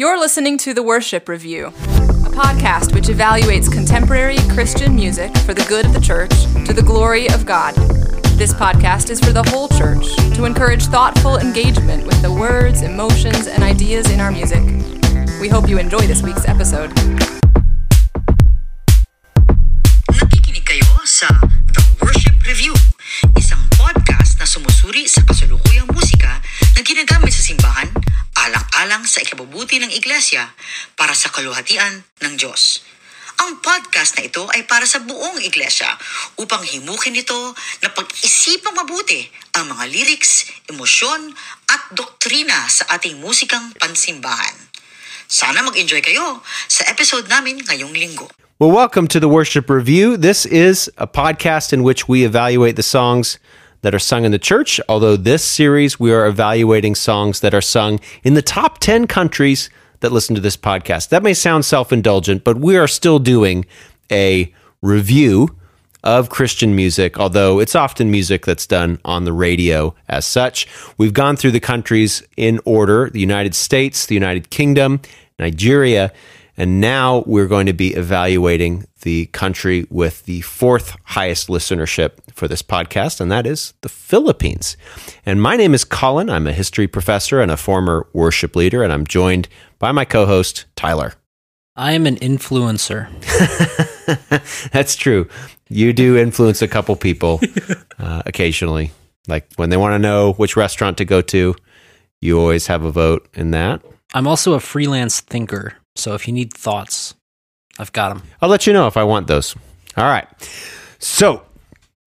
You're listening to The Worship Review, a podcast which evaluates contemporary Christian music for the good of the church to the glory of God. This podcast is for the whole church to encourage thoughtful engagement with the words, emotions, and ideas in our music. We hope you enjoy this week's episode. Sa ikabubuti ng iglesia para sa kaluhatian ng Diyos. Ang podcast na ito ay para sa buong iglesia upang himukin ito na pag-isipang mabuti ang mga lyrics, emosyon at doktrina sa ating musikang pansimbahan. Sana mag-enjoy kayo sa episode namin ngayong linggo. Well, welcome to the Worship Review. This is a podcast in which we evaluate the songs that are sung in the church, although this series we are evaluating songs that are sung in the top 10 countries that listen to this podcast. That may sound self indulgent, but we are still doing a review of Christian music, although it's often music that's done on the radio as such. We've gone through the countries in order the United States, the United Kingdom, Nigeria, and now we're going to be evaluating the country with the fourth highest listenership for this podcast, and that is the Philippines. And my name is Colin. I'm a history professor and a former worship leader, and I'm joined by my co host, Tyler. I am an influencer. That's true. You do influence a couple people uh, occasionally. Like when they want to know which restaurant to go to, you always have a vote in that. I'm also a freelance thinker. So if you need thoughts, I've got them. I'll let you know if I want those. All right. So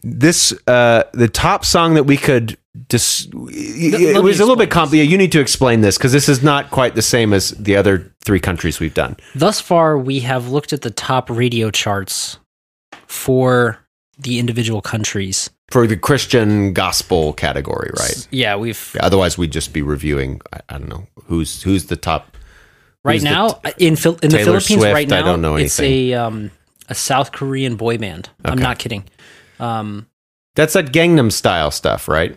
this uh the top song that we could dis- it was a little bit complicated. You need to explain this because this is not quite the same as the other three countries we've done. Thus far, we have looked at the top radio charts for the individual countries. For the Christian gospel category, right? Yeah, we've Yeah, otherwise we'd just be reviewing I, I don't know who's who's the top right who's the now in Phil- in the Philippines Swift? right I now. don't know It's a um, a South Korean boy band. I'm not kidding. Um, That's that Gangnam style stuff, right?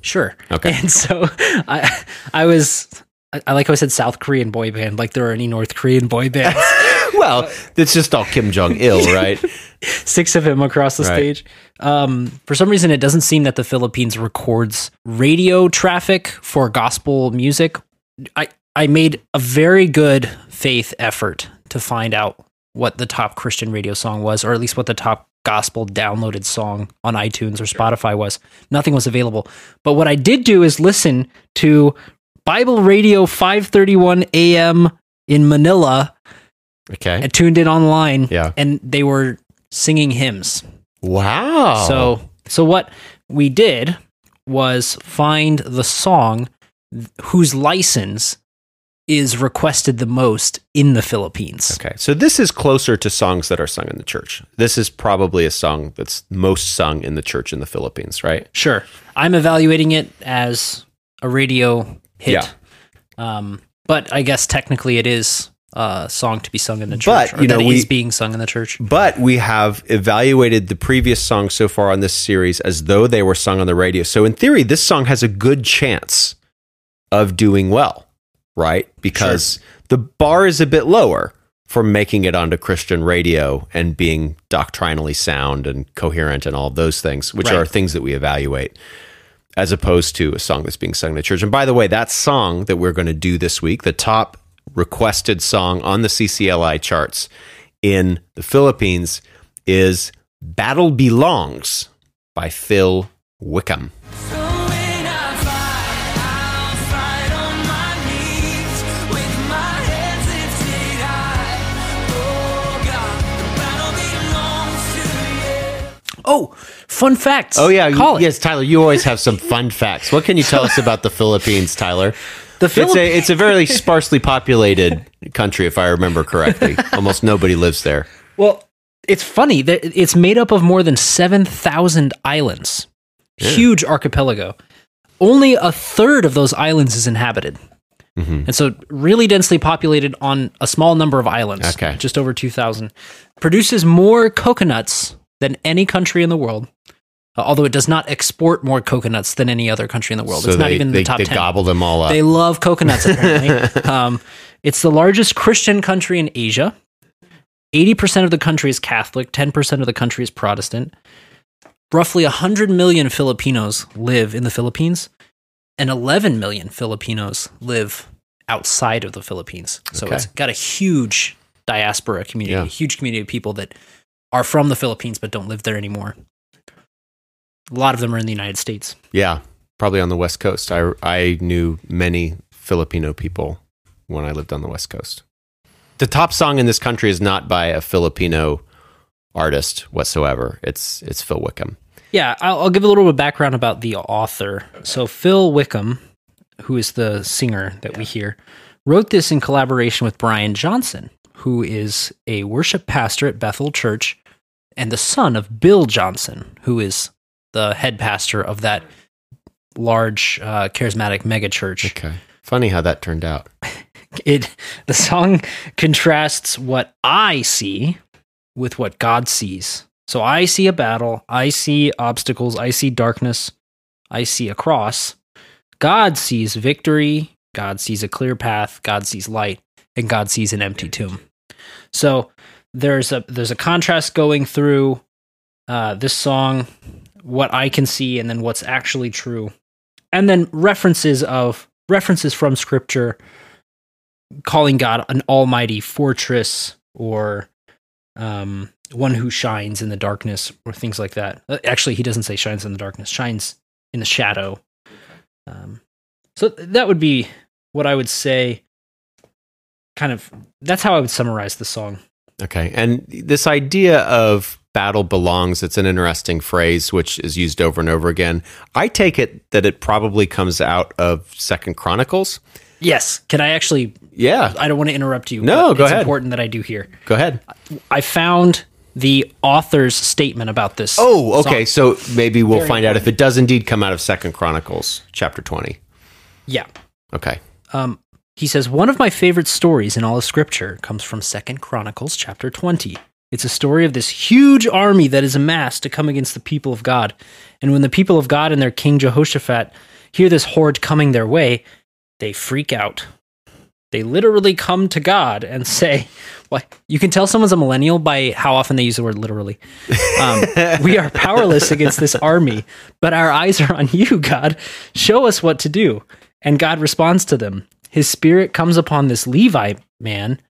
sure. Okay. And so I I was I, I like how I said South Korean boy band. Like there are any North Korean boy bands. Well, it's just all Kim Jong Il, right? six of him across the Right. stage. Um, for some reason, it doesn't seem that the Philippines records radio traffic for gospel music. I I made a very good faith effort to find out what the top Christian radio song was, or at least what the top gospel downloaded song on iTunes or Spotify was. Nothing was available. But what I did do is listen to Bible Radio 531 AM in Manila Okay. and tuned in online. Yeah. And they were singing hymns. Wow. So so what we did was find the song whose license is requested the most in the Philippines. Okay, so this is closer to songs that are sung in the church. This is probably a song that's most sung in the church in the Philippines, right? Sure. I'm evaluating it as a radio hit. Yeah. Um, but I guess technically it is a song to be sung in the But, church. or you know, that we- is being sung in the church. But we have evaluated the previous songs so far on this series as though they were sung on the radio. So in theory, this song has a good chance of doing well, right? Because the bar is a bit lower for making it onto Christian radio and being doctrinally sound and coherent and all those things, which Right. are things that we evaluate. as opposed to a song that's being sung in the church. And by the way, that song that we're going to do this week, the top requested song on the CCLI charts in the Philippines is Battle Belongs by Phil Wickham. Oh, fun facts. Oh yeah, you- yes, Tyler. You always have some fun facts. What can you tell us about the Philippines, Tyler? The It's Philippines. a it's a very sparsely populated country, if I remember correctly. Almost nobody lives there. Well, it's funny that it's made up of more than 7,000 islands. Huge archipelago. Only a third of those islands is inhabited. Mm-hmm. And so, really densely populated on a small number of islands. Okay. Just over 2,000. Produces more coconuts than any country in the world. uh, although it does not export more coconuts than any other country in the world. So it's not even they, the top they 10. gobble them all up. They love coconuts, apparently. um, it's the largest Christian country in Asia. 80% of the country is Catholic, 10% of the country is Protestant. Roughly 100 million Filipinos live in the Philippines, and 11 million Filipinos live outside of the Philippines. So Okay. it's got a huge diaspora community, Yeah. a huge community of people that are from the Philippines but don't live there anymore. A lot of them are in the United States. yeah, probably on the West Coast. I I knew many Filipino people when I lived on the West Coast. The top song in this country is not by a Filipino artist whatsoever. It's it's Phil Wickham. Yeah, I'll, I'll give a little bit of background about the author. So, Phil Wickham, who is the singer that we hear, wrote this in collaboration with Brian Johnson, who is a worship pastor at Bethel Church and the son of Bill Johnson, who is the head pastor of that large uh, charismatic megachurch. Okay. Funny how that turned out. It the song contrasts what I see with what God sees. So I see a battle, I see obstacles, I see darkness, I see a cross. God sees victory, God sees a clear path, God sees light, and God sees an empty tomb. So there's a there's a contrast going through uh, this song, what I can see, and then what's actually true, and then references of references from Scripture calling God an almighty fortress or um, one who shines in the darkness or things like that. Uh, Actually, he doesn't say shines in the darkness, shines in the shadow. Um, so that would be what I would say. Kind of, that's how I would summarize the song. Okay. And this idea of battle belongs, it's an interesting phrase which is used over and over again. I take it that it probably comes out of Second Chronicles. Yes. Can I actually? Yeah. I don't want to interrupt you. No, go it's ahead. Important that I do here. Go ahead. I found the author's statement about this. Oh, okay. song. So maybe we'll Very find out if it does indeed come out of Second Chronicles chapter 20. Yeah. Okay. Um, he says one of my favorite stories in all of Scripture comes from Second Chronicles chapter twenty. It's a story of this huge army that is amassed to come against the people of God. And when the people of God and their king Jehoshaphat hear this horde coming their way, they freak out. They literally come to God and say, "Well, you can tell someone's a millennial by how often they use the word literally. Um, we are powerless against this army, but our eyes are on you, God. Show us what to do." And God responds to them. His spirit comes upon this Levite man,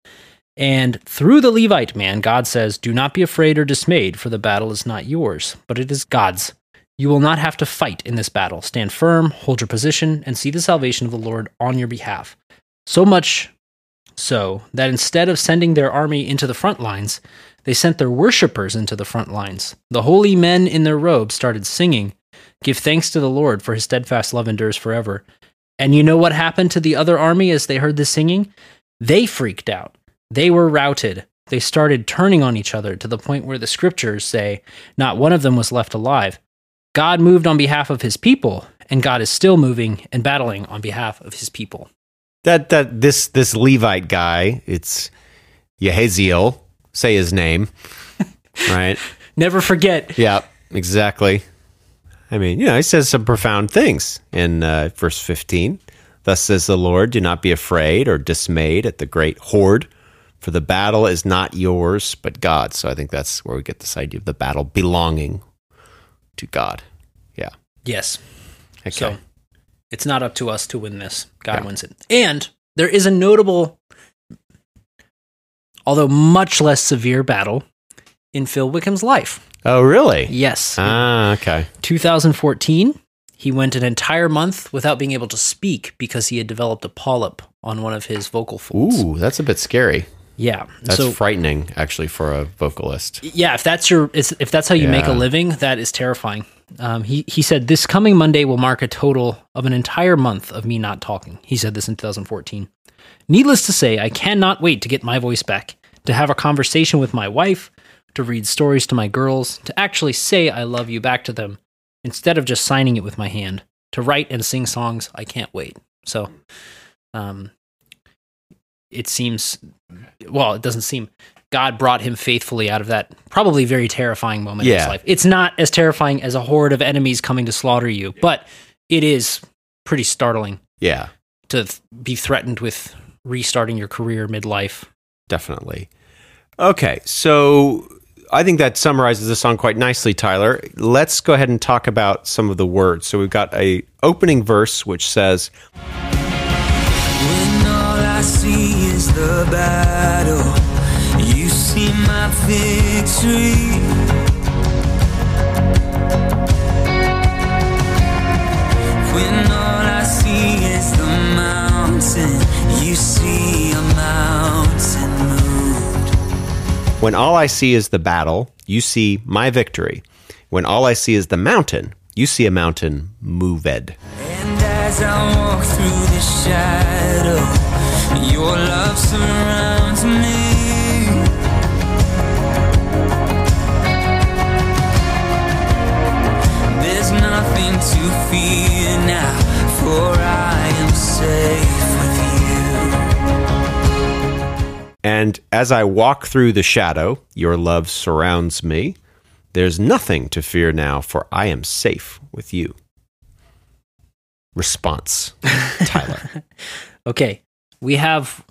and through the Levite man, God says, Do not be afraid or dismayed, for the battle is not yours, but it is God's. You will not have to fight in this battle. Stand firm, hold your position, and see the salvation of the Lord on your behalf. So much so that instead of sending their army into the front lines, they sent their worshippers into the front lines. The holy men in their robes started singing, Give thanks to the Lord, for his steadfast love endures forever. And you know what happened to the other army as they heard the singing? They freaked out. They were routed. They started turning on each other to the point where the scriptures say not one of them was left alive. God moved on behalf of his people, and God is still moving and battling on behalf of his people. That that this this Levite guy, it's Yehaziel, say his name. right? Never forget. Yeah, exactly. I mean, you know, he says some profound things in uh, verse 15. Thus says the Lord, do not be afraid or dismayed at the great horde, for the battle is not yours, but God's. So I think that's where we get this idea of the battle belonging to God. Yeah. Yes. Okay. So it's not up to us to win this. God Yeah. wins it. And there is a notable, although much less severe battle in Phil Wickham's life. oh, really? Yes. Ah, okay. 2014, he went an entire month without being able to speak because he had developed a polyp on one of his vocal folds. Ooh, that's a bit scary. Yeah. That's so frightening, actually, for a vocalist. yeah, if that's your if that's how you make a living, that is terrifying. Um, he he said this coming Monday will mark a total of an entire month of me not talking. He said this in 2014. Needless to say, I cannot wait to get my voice back, to have a conversation with my wife, to read stories to my girls, to actually say I love you back to them instead of just signing it with my hand, to write and sing songs. I can't wait. So, um, it seems well, it doesn't seem God brought him faithfully out of that probably very terrifying moment in his life. It's not as terrifying as a horde of enemies coming to slaughter you, but it is pretty startling Yeah, to th- be threatened with restarting your career midlife. definitely. Okay, so I think that summarizes the song quite nicely, Tyler. Let's go ahead and talk about some of the words. So we've got a opening verse which says, When all I see is the battle, you see my victory. When all I see is the mountain, you see When all I see is the battle, you see my victory. When all I see is the mountain, you see a mountain moved. And as I walk through the shadow, your love surrounds And as I walk through the shadow, your love surrounds me. There's nothing to fear now, for I am safe with you. Response, Tyler. Okay, we have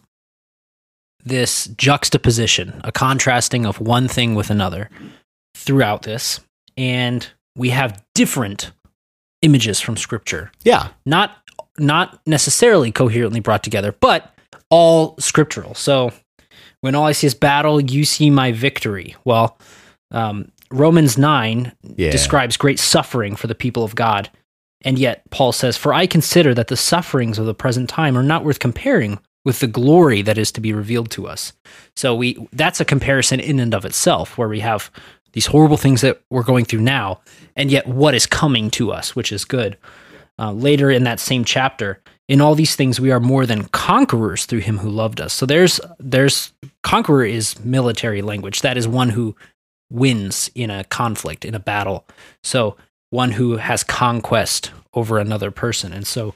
this juxtaposition, a contrasting of one thing with another throughout this, and we have different images from scripture. yeah, Not not necessarily coherently brought together, but all scriptural. So when all I see is battle, you see my victory. Well, um, Romans 9 Yeah. describes great suffering for the people of God. And yet, Paul says, For I consider that the sufferings of the present time are not worth comparing with the glory that is to be revealed to us. So we that's a comparison in and of itself, where we have these horrible things that we're going through now, and yet what is coming to us, which is good. Uh, later in that same chapter, in all these things we are more than conquerors through him who loved us. So there's there's conqueror is military language. That is one who wins in a conflict, in a battle. So one who has conquest over another person. And so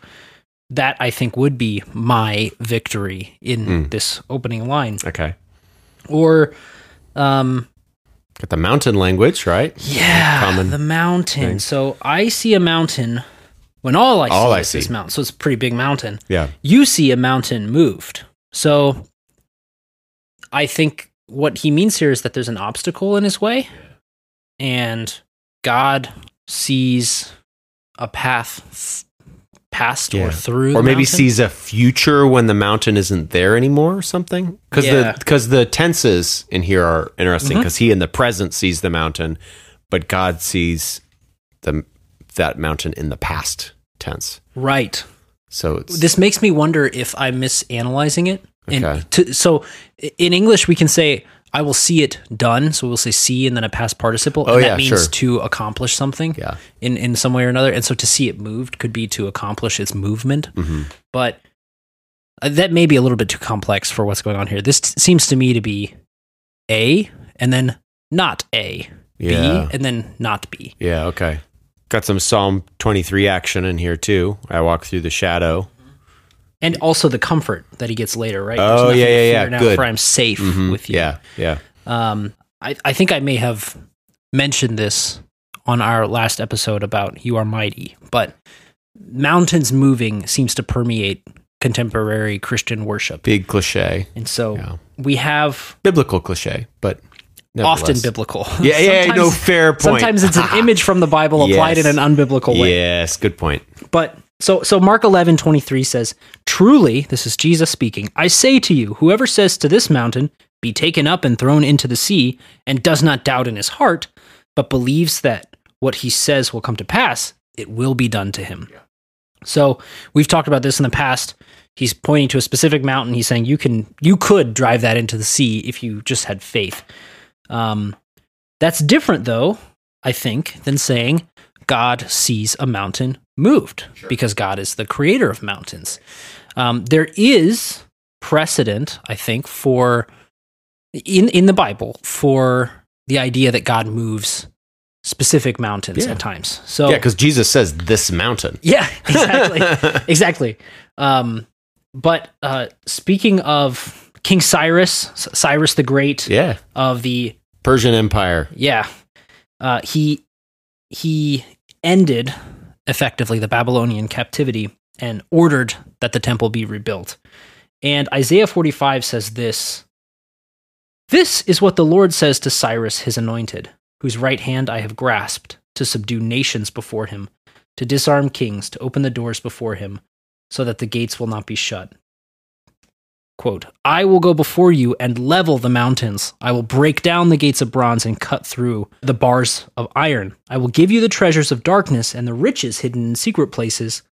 that I think would be my victory in Mm. this opening line. okay. Or um Got the mountain language, right? yeah, Common the mountain. thing. So I see a mountain when all I see All I is this mountain. So it's a pretty big mountain. Yeah. You see a mountain moved. So I think what he means here is that there's an obstacle in his way and God sees a path past Yeah. or through Or maybe mountain. sees a future when the mountain isn't there anymore or something. Because Yeah. the because the tenses in here are interesting. Mm-hmm. Because he in the present sees the mountain, but God sees the that mountain in the past tense. right. So it's This makes me wonder if I'm misanalyzing it. And Okay. to, so in English, we can say, I will see it done. So we'll say see and then a past participle. Oh, and yeah, that means sure. to accomplish something yeah. in, in some way or another. And so to see it moved could be to accomplish its movement. hmm But uh, that may be a little bit too complex for what's going on here. This t- seems to me to be A and then not A, Yeah. B and then not B. Yeah, okay. Got some Psalm 23 action in here too. I walk through the shadow. And also the comfort that he gets later, right? Oh, yeah, yeah, yeah. Now, Good. For I'm safe Mhm. with you. Yeah, yeah. Um, I, I think I may have mentioned this on our last episode about You Are Mighty, but mountains moving seems to permeate contemporary Christian worship. Big cliche. And so Yeah. we have Biblical cliche, but often biblical. Yeah, yeah, no fair point. Sometimes it's an image from the Bible applied Yes. in an unbiblical way. Yes, good point. But so so Mark eleven twenty three says, Truly, this is Jesus speaking, I say to you, whoever says to this mountain, Be taken up and thrown into the sea, and does not doubt in his heart, but believes that what he says will come to pass, it will be done to him. Yeah. So we've talked about this in the past. He's pointing to a specific mountain. He's saying you can you could drive that into the sea if you just had faith. Um, that's different though, I think, than saying God sees a mountain moved because God is the creator of mountains. Um, there is precedent, I think, for in in the Bible for the idea that God moves specific mountains Yeah. at times. So Yeah, because Jesus says this mountain. yeah, exactly, exactly. Um, but uh, speaking of King Cyrus, Cyrus the Great Yeah. of the Persian Empire. yeah, uh, he he ended effectively the Babylonian captivity and ordered that the temple be rebuilt. And Isaiah 45 says this This is what the Lord says to Cyrus, his anointed, whose right hand I have grasped to subdue nations before him, to disarm kings, to open the doors before him, so that the gates will not be shut. Quote, I will go before you and level the mountains. I will break down the gates of bronze and cut through the bars of iron. I will give you the treasures of darkness and the riches hidden in secret places.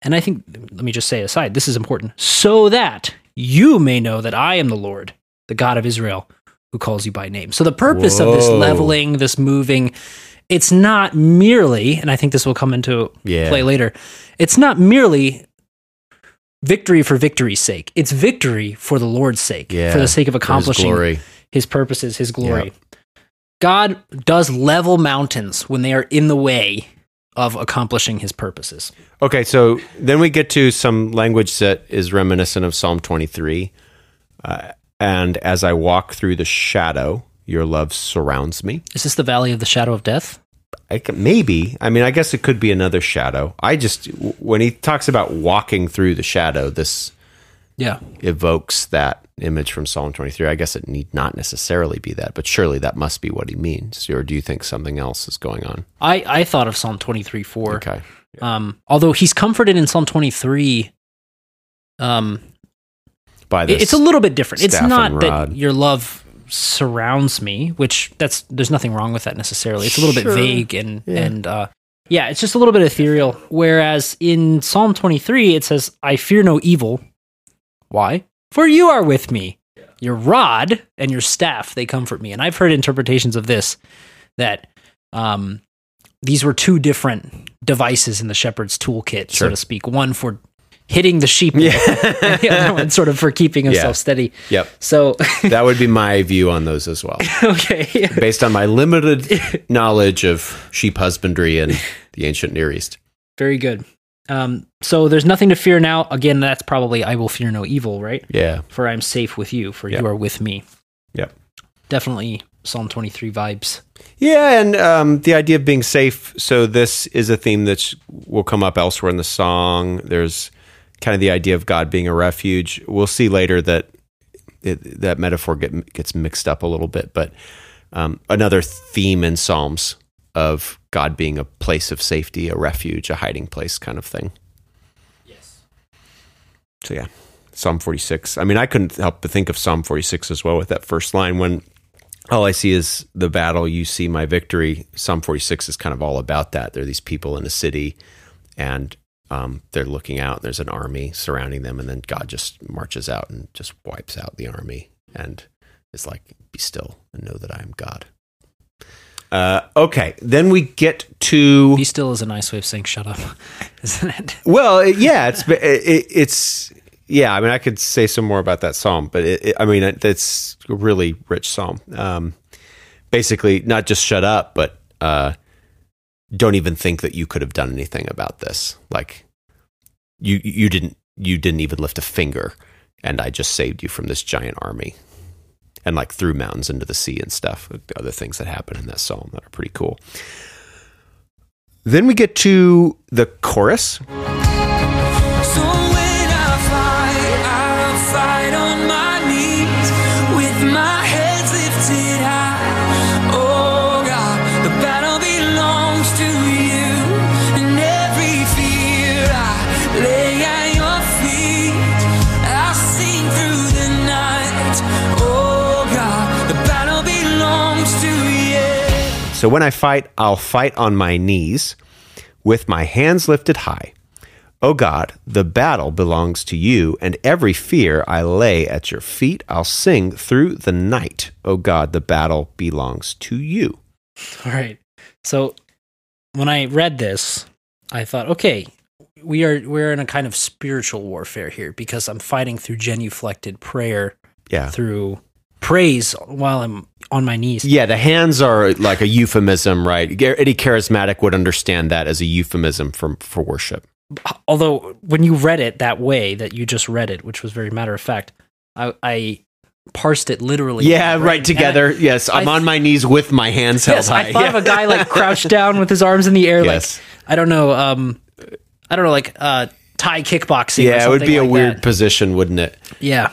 And I think, let me just say aside, this is important, so that you may know that I am the Lord, the God of Israel, who calls you by name. So the purpose of this leveling, this moving, it's not merely, and I think this will come into Yeah. play later, it's not merely victory for victory's sake. It's victory for the Lord's sake, Yeah. for the sake of For his accomplishing his purposes, his glory. God does level mountains when they are in the way of accomplishing his purposes. Okay, so then we get to some language that is reminiscent of Psalm 23. Uh, and as I walk through the shadow, your love surrounds me. Is this the valley of the shadow of death? I c maybe. I mean, I guess it could be another shadow. I just, when he talks about walking through the shadow, this Yeah. evokes that image from Psalm 23. I guess it need not necessarily be that, but surely that must be what he means. Or do you think something else is going on? I, I thought of Psalm 23 4. Okay. Um, although he's comforted in Psalm 23, um, By this, it's a little bit different. It's not that your love surrounds me, which that's there's nothing wrong with that necessarily. It's a little Sure. bit vague and and uh, yeah, it's just a little bit ethereal. Whereas in Psalm 23, it says, "I fear no evil." Why? For you are with me. Your rod and your staff they comfort me. And I've heard interpretations of this that um, these were two different devices in the shepherd's toolkit, Sure. so to speak. One for hitting the sheep, Yeah. and the other one sort of for keeping himself Yeah. steady. Yep. So, That would be my view on those as well. okay. based on my limited knowledge of sheep husbandry in the ancient Near East. Very good. Um, so there's nothing to fear now. Again, that's probably I will fear no evil, right? Yeah. For I'm safe with you, for Yep. you are with me. Yep. Definitely Psalm 23 vibes. Yeah, and um, the idea of being safe. So this is a theme that will come up elsewhere in the song. There's kind of the idea of God being a refuge. We'll see later that it, that metaphor get, gets mixed up a little bit, but um, another theme in Psalms of God being a place of safety, a refuge, a hiding place, kind of thing. Yes. So yeah, Psalm 46. I mean, I couldn't help but think of Psalm 46 as well with that first line when all I see is the battle, you see my victory. Psalm 46 is kind of all about that. There are these people in a city and um, they're looking out, and there's an army surrounding them, and then God just marches out and just wipes out the army and is like, be still and know that I am God. Uh, okay, then we get to Be still is a nice way of saying shut up, isn't it? well, yeah, it's it, it's yeah. I mean, I could say some more about that psalm, but it, it, I mean, it, it's a really rich psalm. Um, basically, not just shut up, but uh, don't even think that you could have done anything about this. Like you you didn't you didn't even lift a finger, and I just saved you from this giant army. And like threw mountains into the sea and stuff. Other things that happen in that psalm that are pretty cool. Then we get to the chorus. So So when I fight, I'll fight on my knees with my hands lifted high. O God, the battle belongs to you, and every fear I lay at your feet. I'll sing through the night. O God, the battle belongs to you. All right. So when I read this, I thought, okay, we are we're in a kind of spiritual warfare here because I'm fighting through genuflected prayer, Yeah. through praise while I'm on my knees. Yeah, the hands are like a euphemism, right? Any charismatic would understand that as a euphemism for, for worship. Although when you read it that way that you just read it, which was very matter of fact, I, I parsed it literally. Yeah, right together. I- yes, I'm I- on my knees with my hands held Yes, high. I thought Yeah. of a guy like crouched down with his arms in the air, Yes. like I don't know, um, I don't know, like uh, Thai kickboxing. or Yeah, it would be a weird that. position, wouldn't it? Yeah.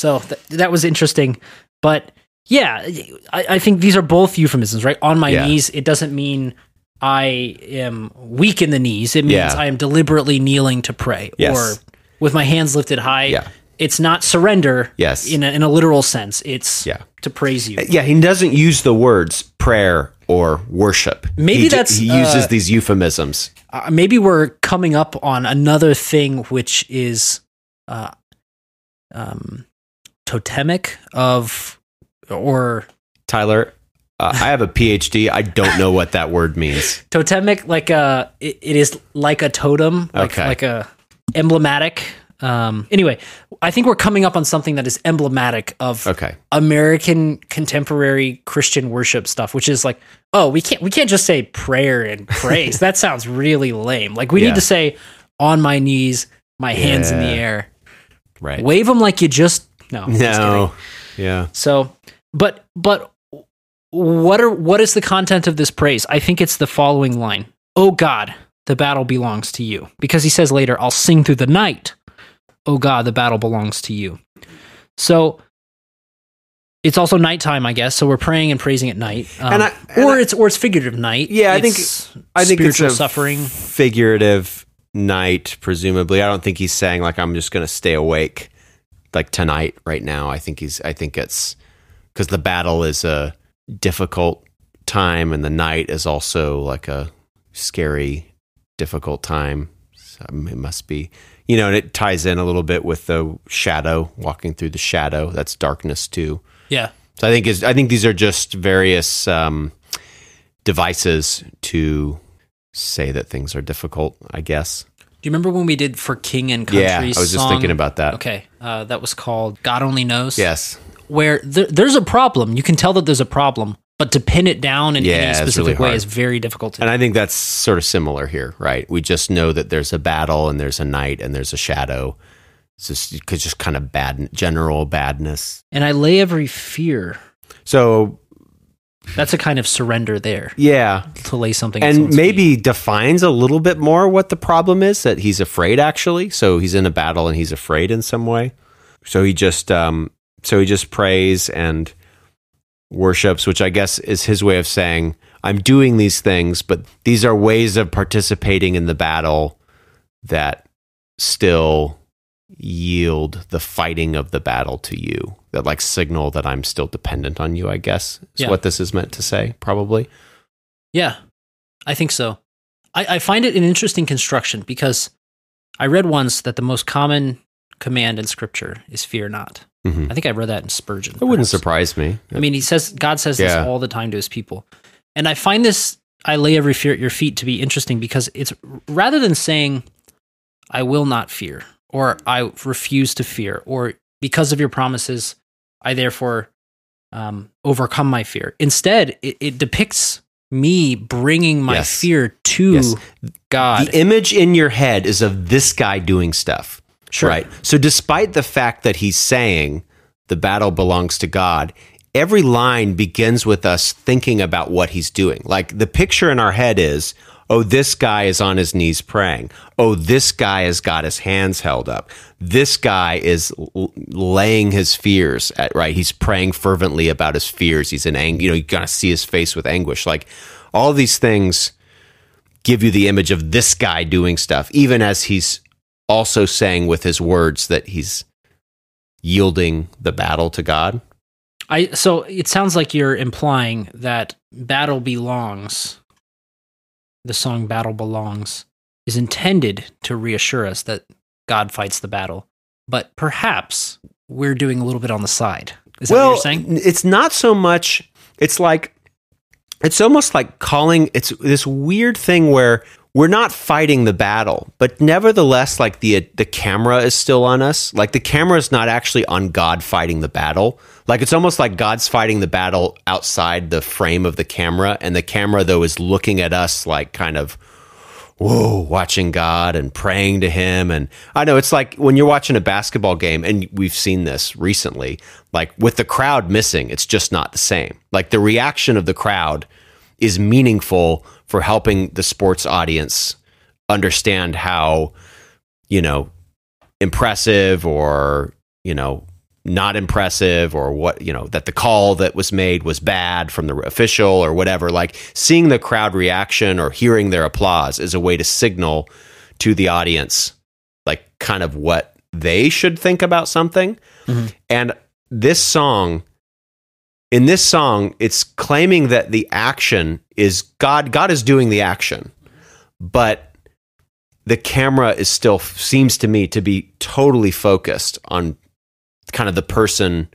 So th- that was interesting. But yeah, I, I think these are both euphemisms, right? On my Yeah. knees, it doesn't mean I am weak in the knees. It means Yeah. I am deliberately kneeling to pray Yes. or with my hands lifted high. Yeah. It's not surrender Yes. in, a, in a literal sense. It's Yeah. to praise you. Yeah, he doesn't use the words prayer or worship. Maybe He that's, he uses uh, these euphemisms. uh, maybe we're coming up on another thing which is uh, um, totemic of or Tyler, uh, I have a PhD. I don't know what that word means. totemic like a it, it is like a totem like, Okay. like a emblematic um anyway i think we're coming up on something that is emblematic of Okay. american contemporary christian worship stuff which is like oh we can't we can't just say prayer and praise that sounds really lame like we Yeah. need to say on my knees my hands in the air Right. wave them like you just no no. Yeah. So, but but what are what is the content of this praise? I think it's the following line: "Oh God, the battle belongs to you." Because he says later, "I'll sing through the night." Oh God, the battle belongs to you. So it's also nighttime, I guess. So we're praying and praising at night, um, And I- and or I- it's or it's figurative night. Yeah, I think- I think spiritual it's a suffering. figurative night, presumably. I don't think he's saying like I'm just going to stay awake like tonight, right now. I think he's. I think it's because the battle is a difficult time, and the night is also like a scary, difficult time. So it must be, you know, and it ties in a little bit with the shadow, walking through the shadow. That's darkness too. Yeah, So I think is I think these are just various um, devices to say that things are difficult. I guess. Do you remember when we did for King and Country? Yeah, I was just thinking about that. Okay, uh, that was called "God Only Knows." Yes. where there, there's a problem. You can tell that there's a problem, but to pin it down in Yeah, any specific really way is very difficult to And do. I think that's sort of similar here, right? We just know that there's a battle and there's a night and there's a shadow. It's just because just kind of bad, general badness. And I lay every fear. So That's a kind of surrender there yeah, to lay something. and maybe defines a little bit more what the problem is that he's afraid actually. So he's in a battle and he's afraid in some way. So he just um so he just prays and worships, which I guess is his way of saying I'm doing these things, but these are ways of participating in the battle that still yield the fighting of the battle to you. That like signal that I'm still dependent on you, I guess. Is Yeah. what this is meant to say, probably. Yeah, I think so. I, I find it an interesting construction because I read once that the most common command in Scripture is "fear not." Mhm. I think I read that in Spurgeon. It wouldn't surprise me. I mean, he says God says this Yeah. all the time to his people, and I find this "I lay every fear at your feet" to be interesting because it's rather than saying "I will not fear" or "I refuse to fear" or "because of your promises, I therefore um, overcome my fear." Instead, it, it depicts me bringing my Yes. fear to Yes. God. The image in your head is of this guy doing stuff. Sure. Right. So, despite the fact that he's saying the battle belongs to God, every line begins with us thinking about what he's doing. Like the picture in our head is, oh, this guy is on his knees praying. Oh, this guy has got his hands held up. This guy is l- laying his fears at right. He's praying fervently about his fears. He's in anger. You know, you gotta see his face with anguish. Like all these things give you the image of this guy doing stuff, even as he's also saying with his words that he's yielding the battle to God. I so it sounds like you're implying that battle belongs the song battle belongs is intended to reassure us that God fights the battle. But perhaps we're doing a little bit on the side. Is that what you're saying? it's not so much. It's like it's almost like calling. It's this weird thing where we're not fighting the battle, but nevertheless, like the the camera is still on us. Like the camera is not actually on God fighting the battle. Like it's almost like God's fighting the battle outside the frame of the camera, and the camera though is looking at us like kind of whoa, watching God and praying to Him. And I know it's like when you're watching a basketball game, and we've seen this recently, like with the crowd missing, it's just not the same. Like the reaction of the crowd is meaningful for helping the sports audience understand how, you know, impressive or, you know, not impressive or what you know that the call that was made was bad from the official or whatever. Like seeing the crowd reaction or hearing their applause is a way to signal to the audience like kind of what they should think about something. Mm-hmm. And this song in this song it's claiming that the action is god god is doing the action but the camera is still seems to me to be totally focused on kind of the person.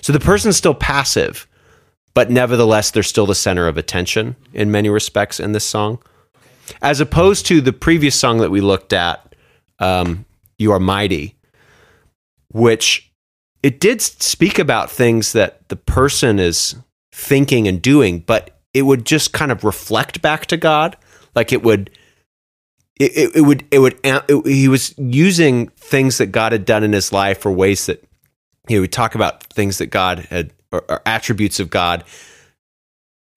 So the person's still passive, but nevertheless, they're still the center of attention in many respects in this song, as opposed to the previous song that we looked at, um, "You Are Mighty," which it did speak about things that the person is thinking and doing, but it would just kind of reflect back to God, like it would. It, it, it would it would it, he was using things that God had done in his life or ways that he would talk about things that God had or, or attributes of God,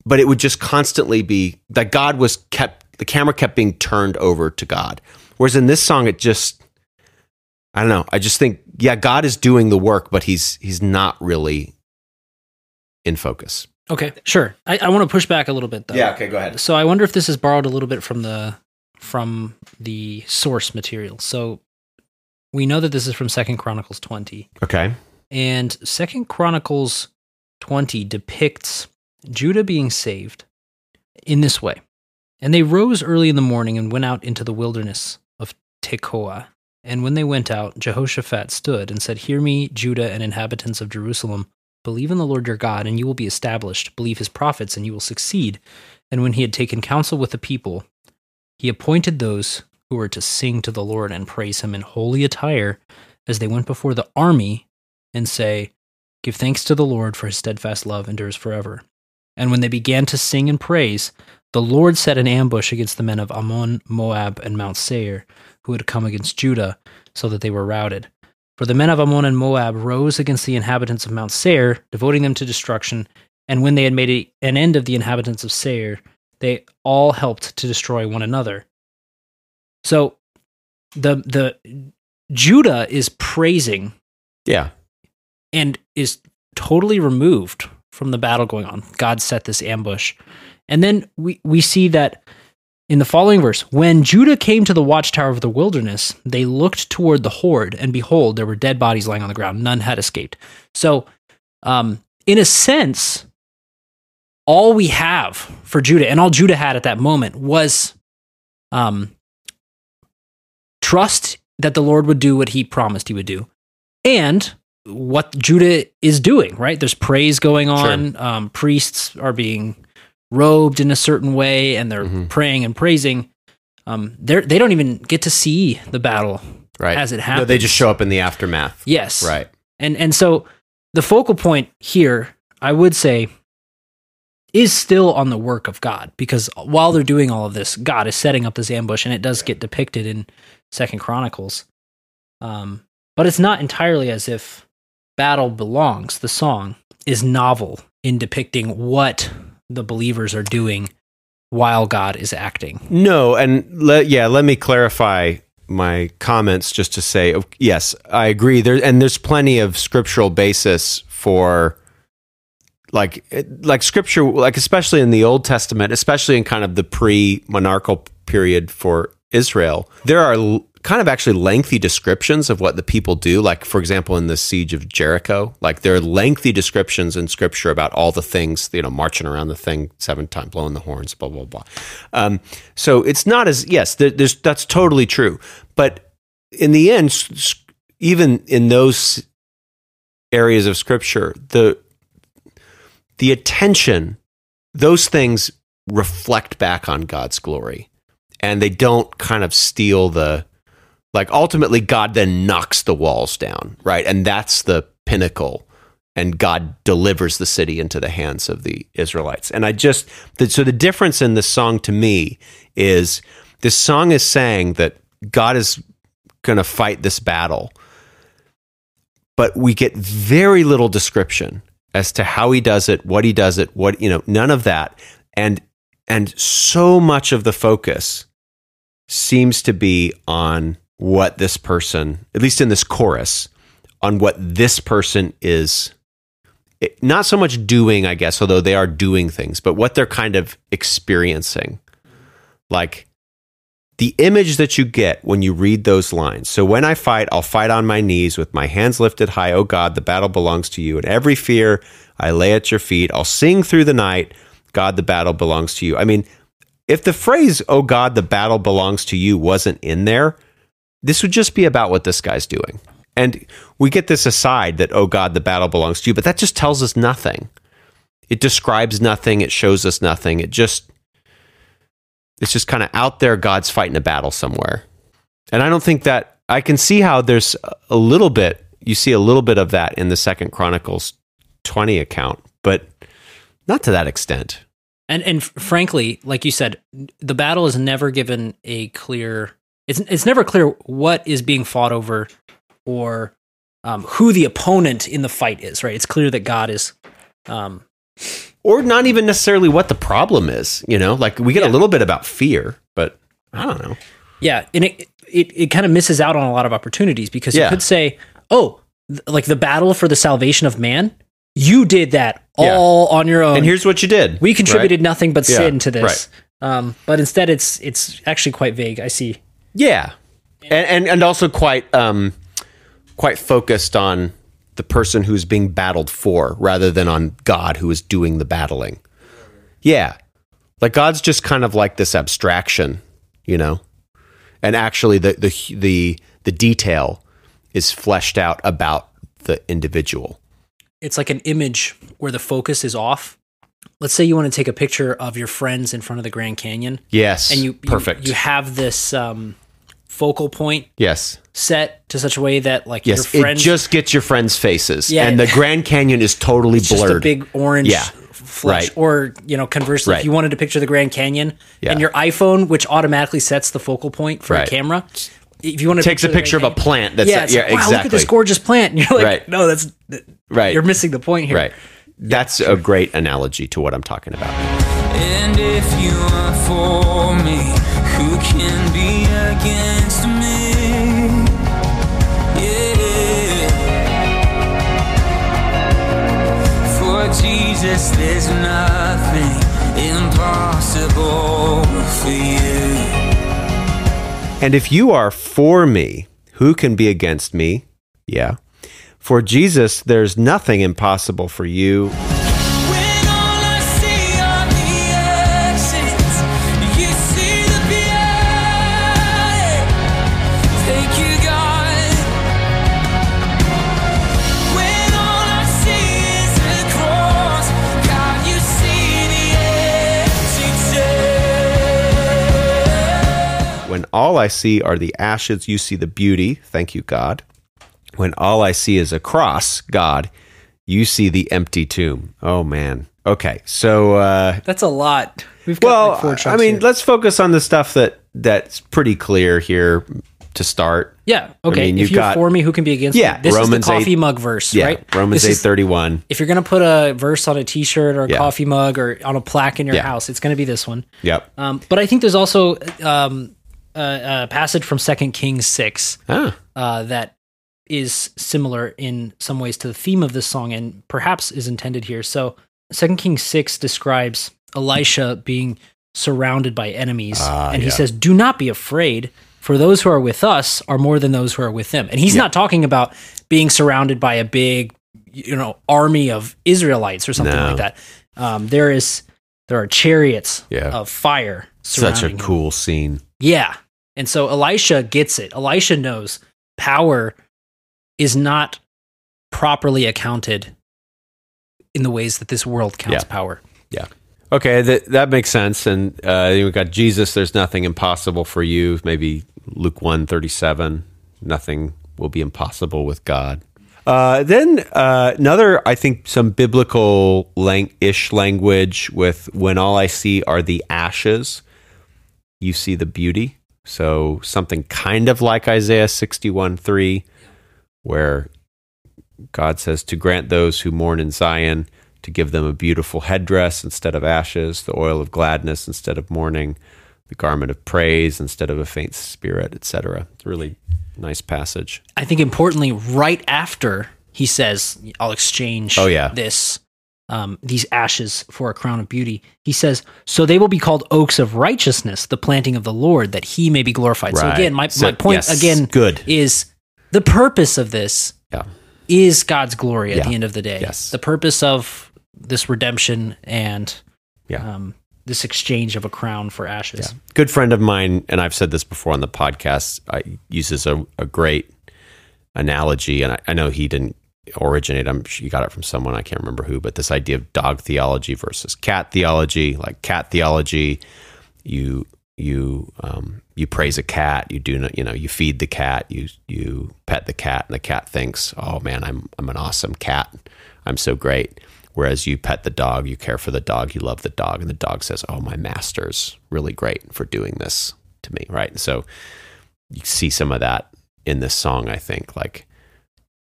but it would just constantly be that God was kept the camera kept being turned over to God. Whereas in this song, it just I don't know. I just think yeah, God is doing the work, but he's he's not really in focus. Okay, sure. I, I want to push back a little bit though. Yeah. Okay, go ahead. So I wonder if this is borrowed a little bit from the from the source material. So we know that this is from Second Chronicles 20. Okay. And Second Chronicles 20 depicts Judah being saved in this way. And they rose early in the morning and went out into the wilderness of Tekoa. And when they went out, Jehoshaphat stood and said, Hear me, Judah and inhabitants of Jerusalem. Believe in the Lord your God, and you will be established. Believe his prophets, and you will succeed. And when he had taken counsel with the people, he appointed those who were to sing to the Lord and praise him in holy attire as they went before the army and say, Give thanks to the Lord, for his steadfast love endures forever. And when they began to sing and praise, the Lord set an ambush against the men of Ammon, Moab, and Mount Seir, who had come against Judah, so that they were routed. For the men of Ammon and Moab rose against the inhabitants of Mount Seir, devoting them to destruction. And when they had made an end of the inhabitants of Seir, they all helped to destroy one another. So the the Judah is praising Yeah. And is totally removed from the battle going on. God set this ambush. And then we, we see that in the following verse when Judah came to the watchtower of the wilderness, they looked toward the horde, and behold, there were dead bodies lying on the ground. None had escaped. So, um, in a sense, all we have for Judah, and all Judah had at that moment, was um, trust that the Lord would do what he promised he would do. And what Judah is doing, right? There's praise going on. Um, priests are being robed in a certain way, and they're Mhm. praying and praising. Um, they're they don't even get to see the battle Right. as it No, happens. they just show up in the aftermath. Yes, Right. and and so the focal point here, I would say, is still on the work of God because while they're doing all of this, God is setting up this ambush, and it does get depicted in Second Chronicles. Um, but it's not entirely as if battle belongs. The song is novel in depicting what the believers are doing while God is acting. No, and le- yeah, let me clarify my comments just to say yes, I agree. There and there's plenty of scriptural basis for like like scripture like especially in the Old Testament, especially in kind of the pre-monarchical period for Israel. There are kind of actually lengthy descriptions of what the people do like for example in the siege of Jericho, like there are lengthy descriptions in scripture about all the things, you know, marching around the thing seven times, blowing the horns, blah blah blah. Um, so it's not as yes, there, that's totally true. But in the end, even in those areas of scripture, the the attention, those things reflect back on God's glory, and they don't kind of steal the like. Ultimately, God then knocks the walls down, right, and that's the pinnacle and God delivers the city into the hands of the Israelites. And I just, the, so the difference in this song to me is This song is saying that God is going to fight this battle, but we get very little description as to how he does it, what he does it, what you know, none of that, and and so much of the focus seems to be on what this person, at least in this chorus, on what this person is not so much doing, I guess, although they are doing things, but what they're kind of experiencing. Like the image that you get when you read those lines. So when I fight, I'll fight on my knees with my hands lifted high. Oh God, the battle belongs to you. And every fear I lay at your feet. I'll sing through the night. God, the battle belongs to you. I mean, if the phrase, oh God, the battle belongs to you wasn't in there, this would just be about what this guy's doing. And we get this aside that, oh God, the battle belongs to you, but that just tells us nothing. It describes nothing. It shows us nothing. It just, it's just kind of out there. God's fighting a battle somewhere. And I don't think that, I can see how there's a little bit, you see a little bit of that in the Second Chronicles 20 account, but not to that extent. And and frankly, like you said, the battle is never given a clear. It's it's never clear what is being fought over, or um, who the opponent in the fight is. Right? It's clear that God is. Um, Or not even necessarily what the problem is, you know? Like we get Yeah. a little bit about fear, but I don't know. yeah, and it it, it kind of misses out on a lot of opportunities because Yeah. you could say, oh, th- like the battle for the salvation of man, you did that Yeah. all on your own. And here's what you did. we contributed right? nothing but sin to this. Um, but instead, it's it's actually quite vague. I see. Yeah, and and, and also quite um, quite focused on the person who's being battled for, rather than on God who is doing the battling. Yeah, like God's just kind of like this abstraction, you know, and actually the the the the detail is fleshed out about the individual. it's like an image where the focus is off. Let's say you want to take a picture of your friends in front of the Grand Canyon, Yes, and you you- perfect. You, have this um, focal point yes, set to such a way that like yes. your It just gets your friends' faces, Yeah. and the Grand Canyon is totally it's just blurred. a big orange Yeah. flush. Right. Or you know, conversely, Right. if you wanted to picture the Grand Canyon Yeah. and your iPhone, which automatically sets the focal point for Right. a camera, if you want to takes a picture of a plant. That's yeah, it's yeah, like, wow, exactly. look at this gorgeous plant, and you're like, Right. no, that's Right. You're missing the point here. Right. That's a great analogy to what I'm talking about. And if you are for me, who can be against me? Yeah. For Jesus, there's nothing impossible for you. And if you are for me, who can be against me? Yeah. For Jesus, there's nothing impossible for you. When all I see are the ashes, you see the beauty. Thank you, God. When all I see is a cross, God, you see the empty tomb. Oh, man. Okay. So, uh, That's a lot. We've got well, like four I mean, here. let's focus on the stuff that that's pretty clear here to start. yeah. Okay. mean, if you've you're got- for me, who can be against Yeah, me? This Romans is the coffee 8 mug verse, Yeah. right? Romans This is- 8:31. if you're gonna put a verse on a T-shirt or a Yeah. coffee mug or on a plaque in your Yeah. house, it's gonna be this one. Yep. Um, but I think there's also um, a, a passage from Second Kings six Ah. uh, that is similar in some ways to the theme of this song and perhaps is intended here. So Second Kings six describes Elisha being surrounded by enemies, Ah, and he yeah. says, "Do not be afraid." For those who are with us are more than those who are with them. And he's not talking about being surrounded by a big, you know, army of Israelites or something No. like that. Um, there is, there are chariots Yeah. of fire. Such a him. cool scene. Yeah. And so Elisha gets it. Elisha knows power is not properly accounted in the ways that this world counts Yeah. power. Yeah. Okay, that that makes sense. And uh, we got Jesus. There's nothing impossible for you. Maybe Luke one thirty seven. Nothing will be impossible with God. Uh, then uh, another, I think, some biblical lang- ish language with when all I see are the ashes, you see the beauty. So something kind of like Isaiah 61 3, where God says to grant those who mourn in Zion, to give them a beautiful headdress instead of ashes, the oil of gladness instead of mourning, the garment of praise instead of a faint spirit, etc. It's a really nice passage. I think importantly, right after he says, "I'll exchange Oh, yeah. this um, these ashes for a crown of beauty," he says, "So they will be called oaks of righteousness, the planting of the Lord, that He may be glorified." So again, my, So, my point yes, again good. is the purpose of this Yeah. is God's glory at Yeah. the end of the day. Yes. The purpose of this redemption and Yeah. um, this exchange of a crown for ashes. good friend of mine, and I've said this before on the podcast, I, uses a, a great analogy, and I, I know he didn't originate. I'm sure you got it from someone I can't remember who, but this idea of dog theology versus cat theology. Like cat theology, you you um, you praise a cat, you do not, you know you feed the cat, you you pet the cat, and the cat thinks, oh man, I'm I'm an awesome cat, I'm so great. Whereas you pet the dog, you care for the dog, you love the dog, and the dog says, "Oh, my master's really great for doing this to me." Right? So you see some of that in this song. I think like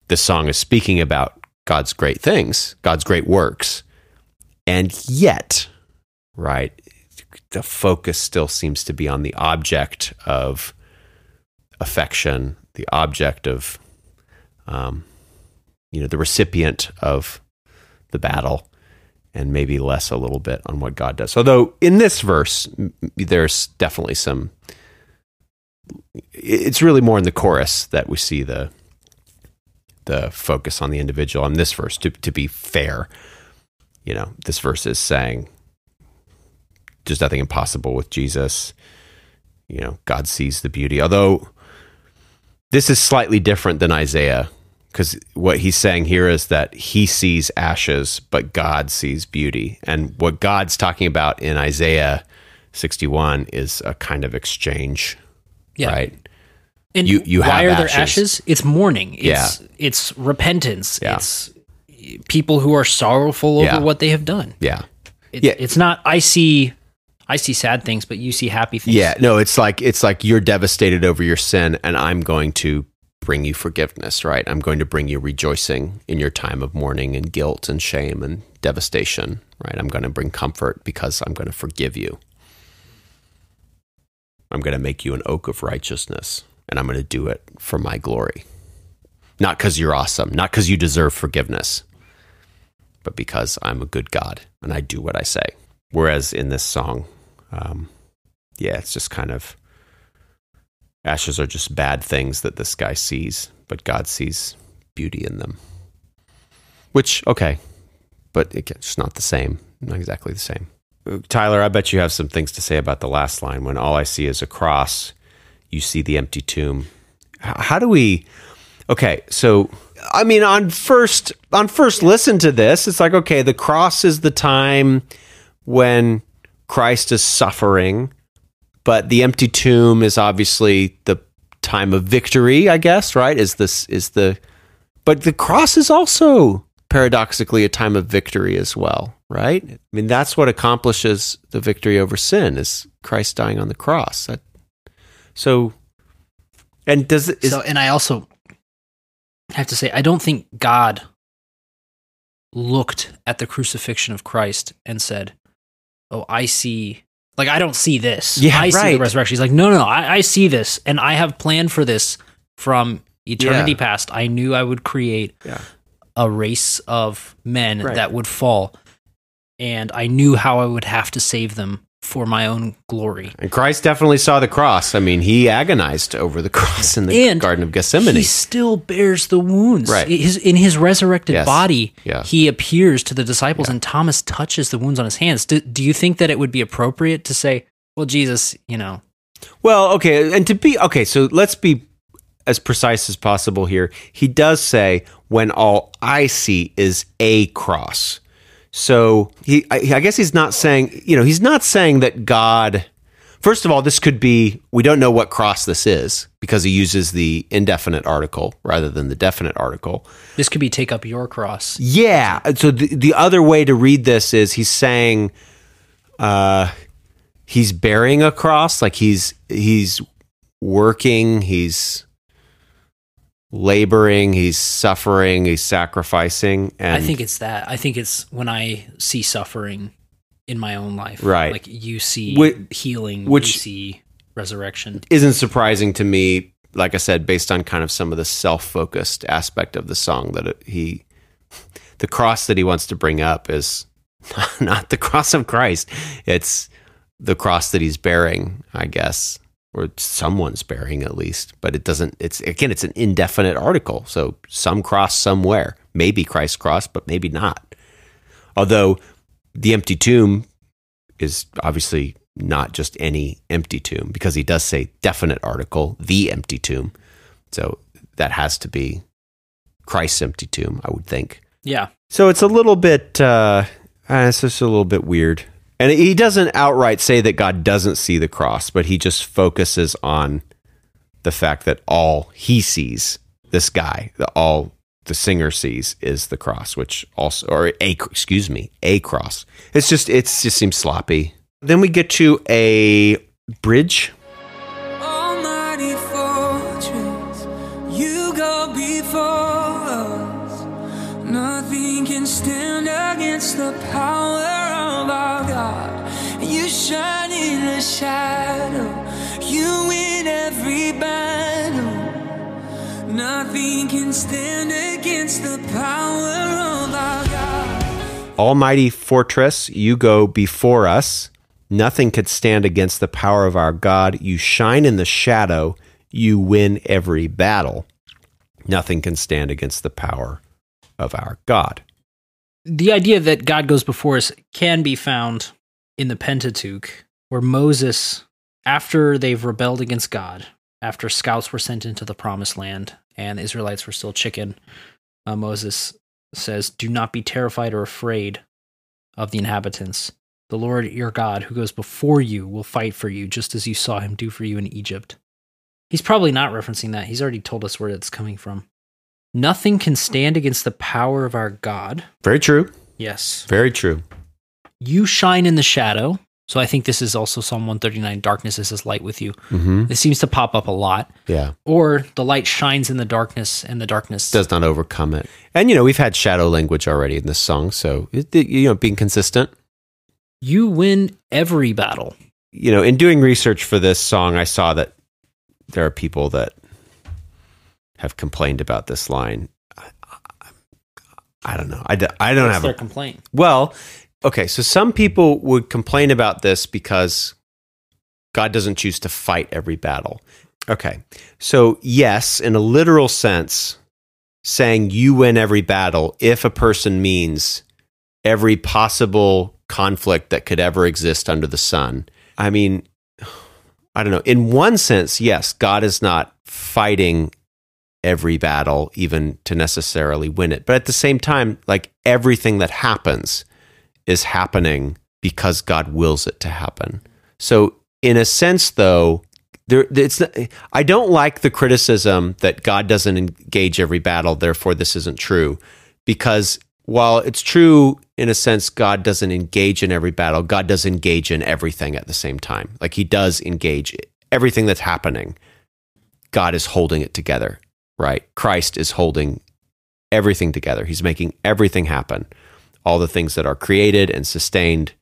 this song is speaking about God's great things, God's great works, and yet, right, the focus still seems to be on the object of affection, the object of, um, you know, the recipient of the battle and maybe less a little bit on what God does. Although in this verse, there's definitely some. It's really more in the chorus that we see the the focus on the individual. On this verse, to to be fair, you know, this verse is saying there's nothing impossible with Jesus. You know, God sees the beauty. Although this is slightly different than Isaiah because what he's saying here is that he sees ashes, but God sees beauty. And what God's talking about in Isaiah 61 is a kind of exchange, Yeah. right? And You- you why have are there ashes. ashes? It's mourning. It's Yeah. it's repentance. Yeah. It's people who are sorrowful over Yeah. what they have done. Yeah. It, Yeah. It's not I see I see sad things, but you see happy things. Yeah, no, it's like it's like you're devastated over your sin and I'm going to bring you forgiveness, right? I'm going to bring you rejoicing in your time of mourning and guilt and shame and devastation, right? I'm going to bring comfort because I'm going to forgive you. I'm going to make you an oak of righteousness and I'm going to do it for my glory. Not because you're awesome, not because you deserve forgiveness, but because I'm a good God and I do what I say. Whereas in this song, um, yeah, it's just kind of ashes are just bad things that this guy sees, but God sees beauty in them. Which, okay, but it's not the same, not exactly the same. Tyler, I bet you have some things to say about the last line. When all I see is a cross, you see the empty tomb. How do we? Okay, so I mean, on first on first listen to this, it's like okay, the cross is the time when Christ is suffering, but the empty tomb is obviously the time of victory. I guess right is this is the, but the cross is also paradoxically a time of victory as well, right? I mean, that's what accomplishes the victory over sin is Christ dying on the cross. That, so, and does it is so and I also have to say I don't think God looked at the crucifixion of Christ and said, "Oh, I see." Like I don't see this. Yeah, I see the resurrection. He's like, no, no, no. I, I see this, and I have planned for this from eternity Yeah. past. I knew I would create Yeah. a race of men Right. that would fall, and I knew how I would have to save them for my own glory. And Christ definitely saw the cross. I mean, he agonized over the cross in the And Garden of Gethsemane. He still bears the wounds. Right. His, in his resurrected Yes. body, Yeah. he appears to the disciples, and Thomas touches the wounds on his hands. Do, do you think that it would be appropriate to say, well, Jesus, you know, Well, okay, and to be okay, so let's be as precise as possible here. He does say, "When all I see is a cross." So he, I, I guess he's not saying, you know, he's not saying that God. First of all, this could be we don't know what cross this is because he uses the indefinite article rather than the definite article. this could be take up your cross. Yeah. So the, the other way to read this is he's saying uh, he's bearing a cross, like he's he's working, he's laboring, he's suffering, he's sacrificing. And I think it's that. I think it's when I see suffering in my own life. Right. Like you see healing, which- you see resurrection. isn't surprising to me. Like I said, based on kind of some of the self-focused aspect of the song, that it, he, the cross that he wants to bring up is not the cross of Christ. It's the cross that he's bearing, I guess, or someone's bearing at least. But it doesn't. It's again, it's an indefinite article. So some cross somewhere, maybe Christ's cross, but maybe not. Although the empty tomb is obviously not just any empty tomb because he does say definite article, the empty tomb. So that has to be Christ's empty tomb, I would think. Yeah. So it's a little bit, uh, uh, it's just a little bit weird. And he doesn't outright say that God doesn't see the cross, but he just focuses on the fact that all he sees, this guy, the, all the singer sees is the cross, which also, or a, excuse me, a cross. It's just, it's just seems sloppy. Then we get to a bridge. Can stand against the power of our God. Almighty fortress, you go before us. Nothing could stand against the power of our God. You shine in the shadow. You win every battle. Nothing can stand against the power of our God. The idea that God goes before us can be found in the Pentateuch, where Moses, after they've rebelled against God, after scouts were sent into the promised land and the Israelites were still chicken, uh, Moses says, Do not be terrified or afraid of the inhabitants. The Lord your God, who goes before you, will fight for you, just as you saw him do for you in Egypt. He's probably not referencing that. He's already told us where it's coming from. Nothing can stand against the power of our God. Very true. Yes. Very true. You shine in the shadow. So I think this is also Psalm 139 darkness is as light with you. Mm-hmm. It seems to pop up a lot. Yeah. Or the light shines in the darkness and the darkness. Does not overcome it. And, you know, we've had shadow language already in this song. So, it, you know, being consistent. you win every battle. You know, in doing research for this song, I saw that there are people that have complained about this line. I, I, I don't know. I, I don't That's have a complaint. Well, okay, so some people would complain about this because God doesn't choose to fight every battle. Okay, so yes, in a literal sense, saying you win every battle if a person means every possible conflict that could ever exist under the sun. I mean, I don't know. In one sense, yes, God is not fighting every battle, even to necessarily win it. But at the same time, like everything that happens is happening because God wills it to happen. So, in a sense, though, there, it's I don't like the criticism that God doesn't engage every battle, therefore this isn't true, because while it's true in a sense, God doesn't engage in every battle. God does engage in everything at the same time. Like He does engage everything that's happening. God is holding it together, right? Christ is holding everything together. He's making everything happen. All the things that are created and sustained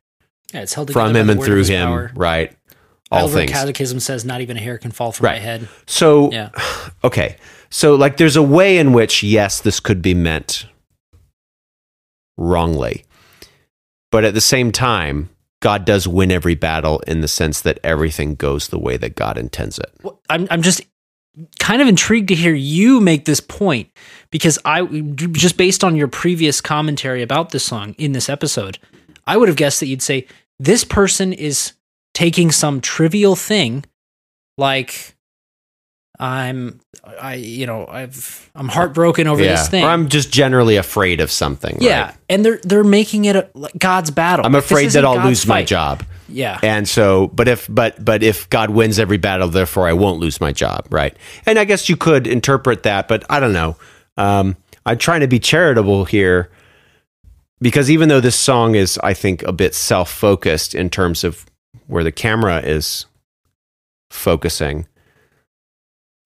Yeah, it's held from Him and through Him, power. right? All things. Catechism says not even a hair can fall from my head. So, Yeah. okay. So, like, there's a way in which, yes, this could be meant wrongly. But at the same time, God does win every battle in the sense that everything goes the way that God intends it. Well, I'm I'm just kind of intrigued to hear you make this point because I just based on your previous commentary about this song in this episode, I would have guessed that you'd say this person is taking some trivial thing like I'm I you know I've I'm heartbroken over this thing. Or I'm just generally afraid of something. yeah, right? and they're they're making it a, like God's battle. I'm Like, afraid that I'll God's lose my job. Yeah, And so, but if but but if God wins every battle, therefore I won't lose my job, right? And I guess you could interpret that, but I don't know. Um, I'm trying to be charitable here because even though this song is, I think, a bit self focused in terms of where the camera is focusing,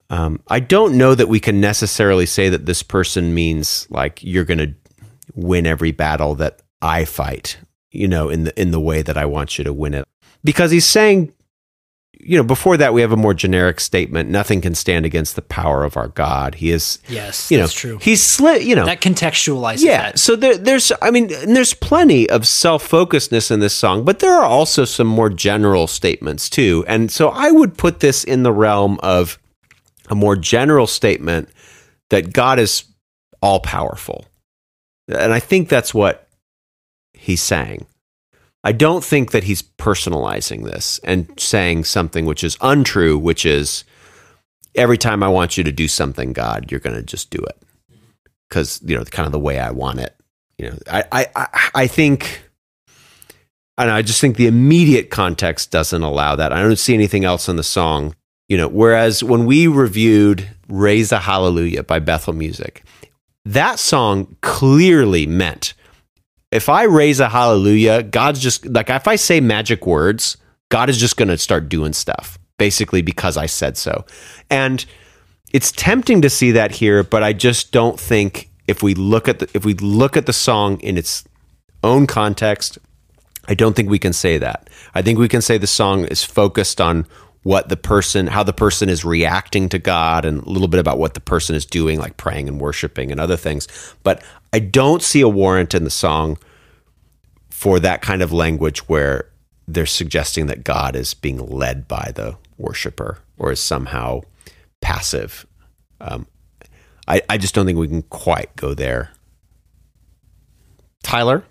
Um, I don't know that we can necessarily say that this person means like you're going to win every battle that I fight, you know, in the in the way that I want you to win it. Because he's saying you know, before that we have a more generic statement, nothing can stand against the power of our God. He is Yes, you know, that's true. He's slit, you know. That contextualizes yeah, that. so there, there's, I mean, and there's plenty of self focusedness in this song, but there are also some more general statements too. And so I would put this in the realm of a more general statement that God is all powerful. And I think that's what he's saying. I don't think that he's personalizing this and saying something which is untrue, which is every time I want you to do something, God, you're going to just do it because you know kind of the way I want it. You know, I I I, think. And I just think the immediate context doesn't allow that. I don't see anything else in the song, you know. Whereas when we reviewed "Raise a Hallelujah" by Bethel Music, that song clearly meant if I raise a hallelujah, God's just like if I say magic words, God is just going to start doing stuff basically because I said so. And it's tempting to see that here, but I just don't think if we look at the if we look at the song in its own context, I don't think we can say that. I think we can say the song is focused on what the person how the person is reacting to God and a little bit about what the person is doing like praying and worshiping and other things. But I don't see a warrant in the song for that kind of language where they're suggesting that God is being led by the worshiper or is somehow passive. Um, I, I just don't think we can quite go there. Tyler,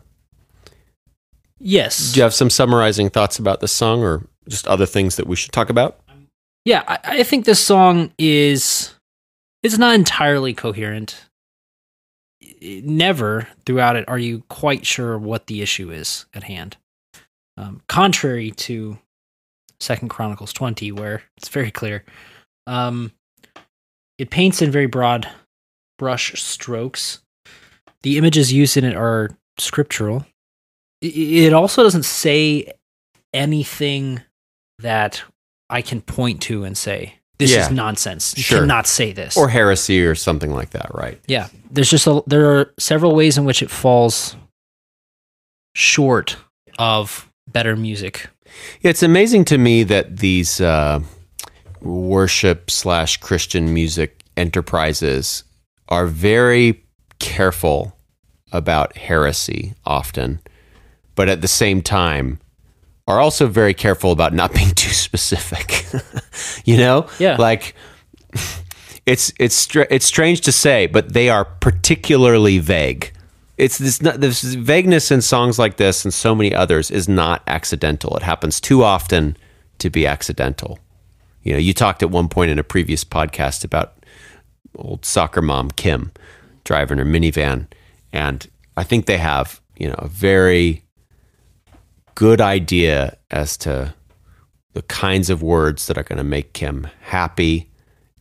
Yes. do you have some summarizing thoughts about this song or just other things that we should talk about? Yeah, I, I think this song is it's not entirely coherent. Never throughout it are you quite sure what the issue is at hand. Um, contrary to Second Chronicles twenty, where it's very clear. Um, it paints in very broad brush strokes. The images used in it are scriptural. It also doesn't say anything that I can point to and say this Yeah. is nonsense. You Sure. cannot say this. Or heresy or something like that, right? yeah, there's just a, there are several ways in which it falls short of better music. Yeah, it's amazing to me that these uh, worship slash Christian music enterprises are very careful about heresy often, but at the same time are also very careful about not being too specific. you know, Yeah. like it's it's str- it's strange to say, but they are particularly vague. It's this not, this vagueness in songs like this and so many others is not accidental. It happens too often to be accidental. You know, you talked at one point in a previous podcast about old soccer mom Kim driving her minivan, and I think they have you know a very good idea as to the kinds of words that are going to make Kim happy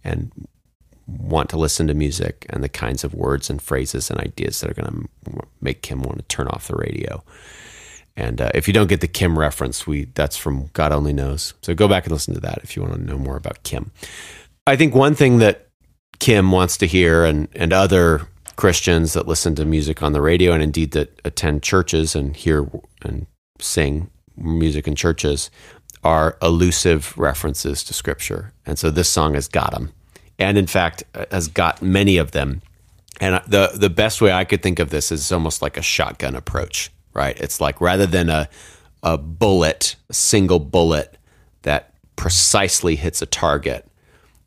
and want to listen to music and the kinds of words and phrases and ideas that are going to make Kim want to turn off the radio. And uh, if you don't get the Kim reference, we that's from God only knows. So go back and listen to that if you want to know more about Kim. I think one thing that Kim wants to hear and and other Christians that listen to music on the radio and indeed that attend churches and hear and sing music in churches are elusive references to scripture. And so this song has got them. And in fact, uh, has got many of them. And the the best way I could think of this is almost like a shotgun approach, right? It's like rather than a a bullet, a single bullet that precisely hits a target,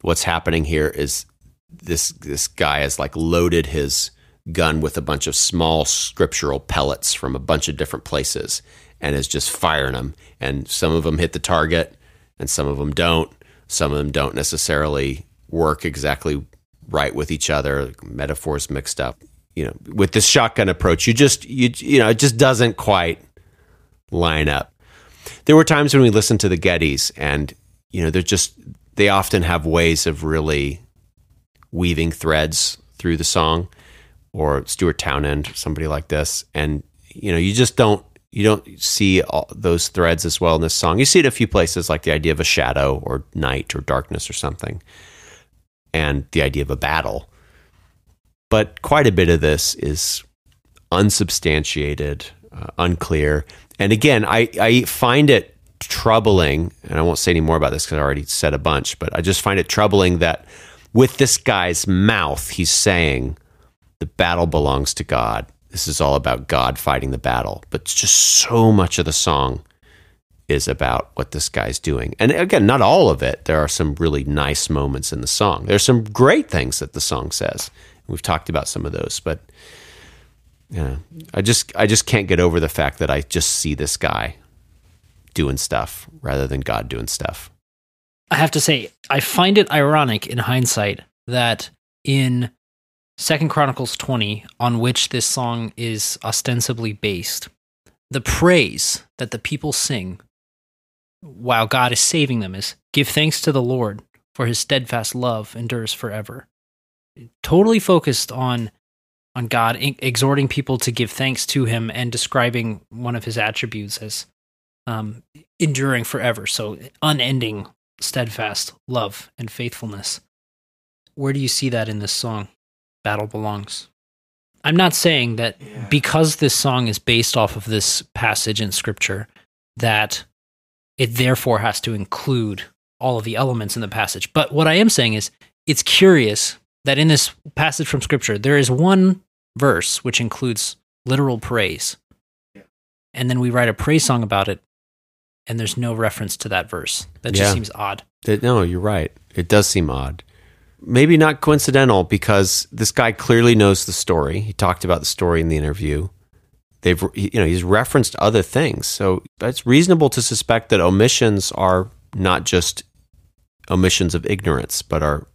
what's happening here is this this guy has like loaded his gun with a bunch of small scriptural pellets from a bunch of different places and is just firing them and some of them hit the target and some of them don't. Some of them don't necessarily work exactly right with each other metaphors mixed up you know with this shotgun approach. You just you you know it just doesn't quite line up. There were times when we listened to the Gettys and you know they're just they often have ways of really weaving threads through the song or Stuart Townend somebody like this. And you know you just don't you don't see all those threads as well in this song you see it a few places like the idea of a shadow or night or darkness or something and the idea of a battle. But quite a bit of this is unsubstantiated, uh, unclear. And again, I, I find it troubling, and I won't say any more about this because I already said a bunch, but I just find it troubling that with this guy's mouth, he's saying the battle belongs to God. This is all about God fighting the battle. But just so much of the song is about what this guy's doing. And again, not all of it. There are some really nice moments in the song. There's some great things that the song says. We've talked about some of those, but yeah, I just I just can't get over the fact that I just see this guy doing stuff rather than God doing stuff. I have to say, I find it ironic in hindsight that in Second Chronicles 20, on which this song is ostensibly based, the praise that the people sing while God is saving them is give thanks to the Lord, for his steadfast love endures forever. Totally focused on on God, exhorting people to give thanks to him and describing one of his attributes as um, enduring forever. So unending, steadfast love and faithfulness. Where do you see that in this song? Battle belongs. I'm not saying that because this song is based off of this passage in scripture, that it therefore has to include all of the elements in the passage. But what I am saying is it's curious that in this passage from scripture, there is one verse which includes literal praise. And then we write a praise song about it, and there's no reference to that verse. That just Yeah. seems odd. No, you're right. It does seem odd. Maybe not coincidental because this guy clearly knows the story. He talked about the story in the interview. They've, you know, he's referenced other things. So it's reasonable to suspect that omissions are not just omissions of ignorance, but are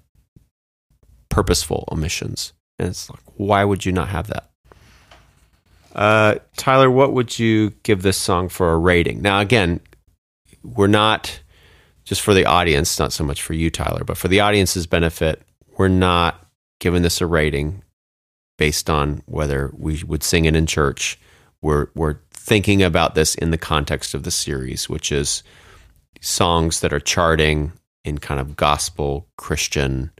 purposeful omissions. And it's like, why would you not have that? Uh, Tyler, what would you give this song for a rating? Now, again, we're not just for the audience, not so much for you, Tyler, but for the audience's benefit, we're not giving this a rating based on whether we would sing it in church. We're we're thinking about this in the context of the series, which is songs that are charting in kind of gospel Christian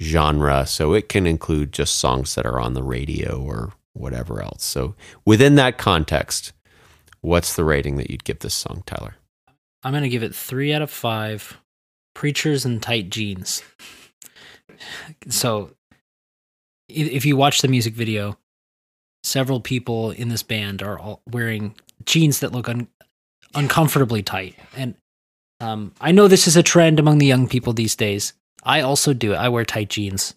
genre. So it can include just songs that are on the radio or whatever else. So within that context, what's the rating that you'd give this song, Tyler? I'm going to give it three out of five preachers in tight jeans. So, if you watch the music video, several people in this band are all wearing jeans that look un- uncomfortably tight. And um, I know this is a trend among the young people these days. I also do it. I wear tight jeans,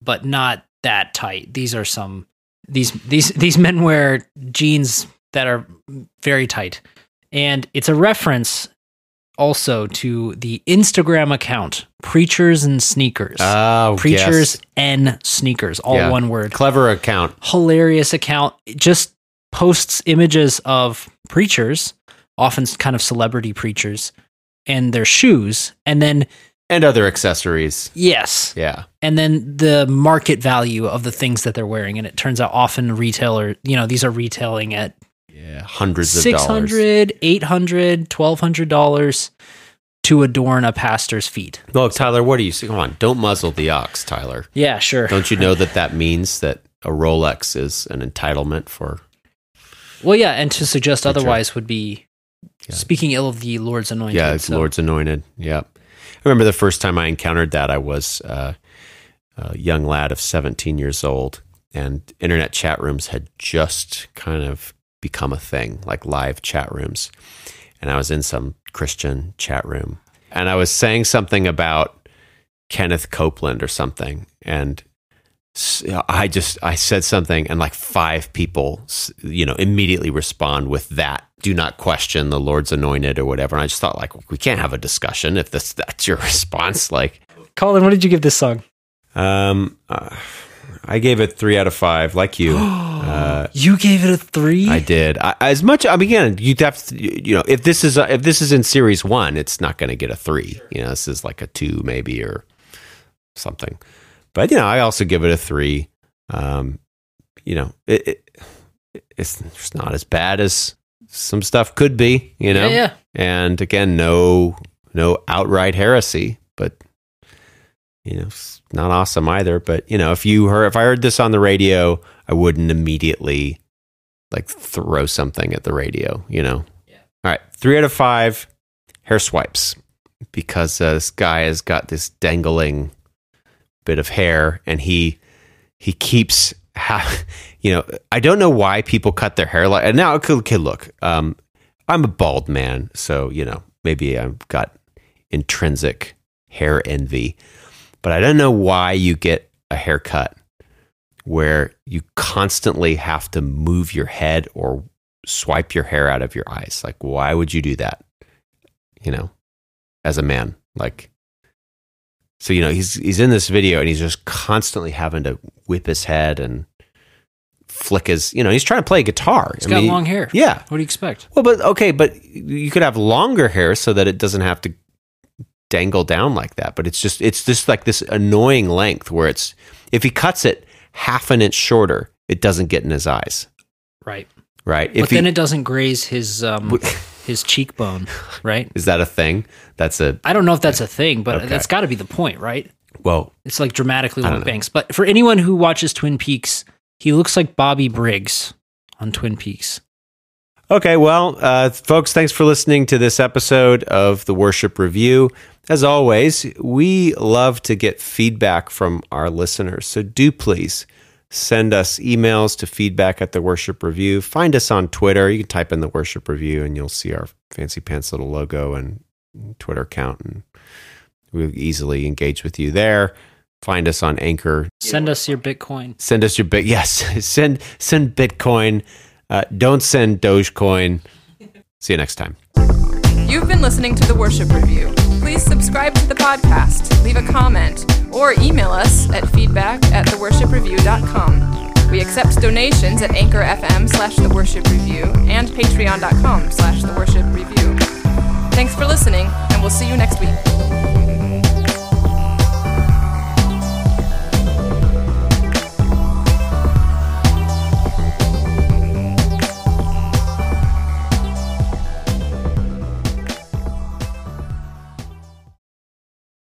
but not that tight. These are some these these these men wear jeans that are very tight and it's a reference also to the Instagram account Preachers and Sneakers. Oh, Preachers yes. and Sneakers, all Yeah. one word. Clever account. Hilarious account. It just posts images of preachers, often kind of celebrity preachers, and their shoes. And then, And other accessories. yes, Yeah. and then the market value of the things that they're wearing. And it turns out often retailer, you know, these are retailing at Yeah. Hundreds of dollars. hundred, eight hundred, twelve hundred dollars to adorn a pastor's feet. Look, Tyler, what do you? Come on, don't muzzle the ox, Tyler. Yeah, sure. Don't you know that that means that a Rolex is an entitlement for? Well, yeah, and to suggest otherwise would be Yeah. speaking ill of the Lord's anointed. Yeah, it's so- Lord's anointed. Yeah, I remember the first time I encountered that. I was uh, a young lad of 17 years old, and internet chat rooms had just kind of become a thing, like live chat rooms. And I was in some Christian chat room, and I was saying something about Kenneth Copeland or something, and I just I said something, and like five people, you know, immediately respond with that. Do not question the Lord's anointed or whatever. And I just thought, like, we can't have a discussion if this that's your response. Like, Colin, what did you give this song? um, uh, I gave it three out of five, like you. Uh, You gave it a three. I did. I, as much. I mean, again, you'd have to. You know, if this is a, if this is in series one, it's not going to get a three. You know, this is like a two maybe or something. But you know, I also give it a three. Um, you know, it, it it's it's not as bad as some stuff could be. You know, Yeah, yeah. and again, no no outright heresy, but you know, not awesome either. But you know, if you heard, if I heard this on the radio, I wouldn't immediately like throw something at the radio. You know. Yeah. All right, three out of five hair swipes because uh, this guy has got this dangling bit of hair, and he he keeps. Ha- you know, I don't know why people cut their hair like. And now, okay, look, um, I'm a bald man, so you know maybe I've got intrinsic hair envy, but I don't know why you get a haircut where you constantly have to move your head or swipe your hair out of your eyes. Like, why would you do that? You know, as a man, like. So you know he's he's in this video and he's just constantly having to whip his head and flick his you know he's trying to play guitar. He's got long hair. Yeah, What do you expect? well, but okay, but you could have longer hair so that it doesn't have to dangle down like that. But it's just it's just like this annoying length where it's if he cuts it half an inch shorter, it doesn't get in his eyes, Right. right? But If he, then it doesn't graze his um, his cheekbone, right? is that a thing? That's a I don't know if that's a thing, but Okay. that's got to be the point, right? well, It's like dramatically long bangs. But for anyone who watches Twin Peaks, he looks like Bobby Briggs on Twin Peaks. Okay, well, uh, folks, thanks for listening to this episode of the Worship Review. As always, we love to get feedback from our listeners. So do please send us emails to feedback at the Worship Review. Find us on Twitter. You can type in the Worship Review and you'll see our fancy pants little logo and Twitter account. And we'll easily engage with you there. Find us on Anchor Send us your Bitcoin. send us your bit. Yes, send send Bitcoin. Uh, don't send Dogecoin. See you next time. You've been listening to the Worship Review. Please subscribe to the podcast, leave a comment, or email us at feedback at theworshipreview.com. We accept donations at Anchor FM slash The Worship Review and patreon.com slash The Worship Review. Thanks for listening, and we'll see you next week.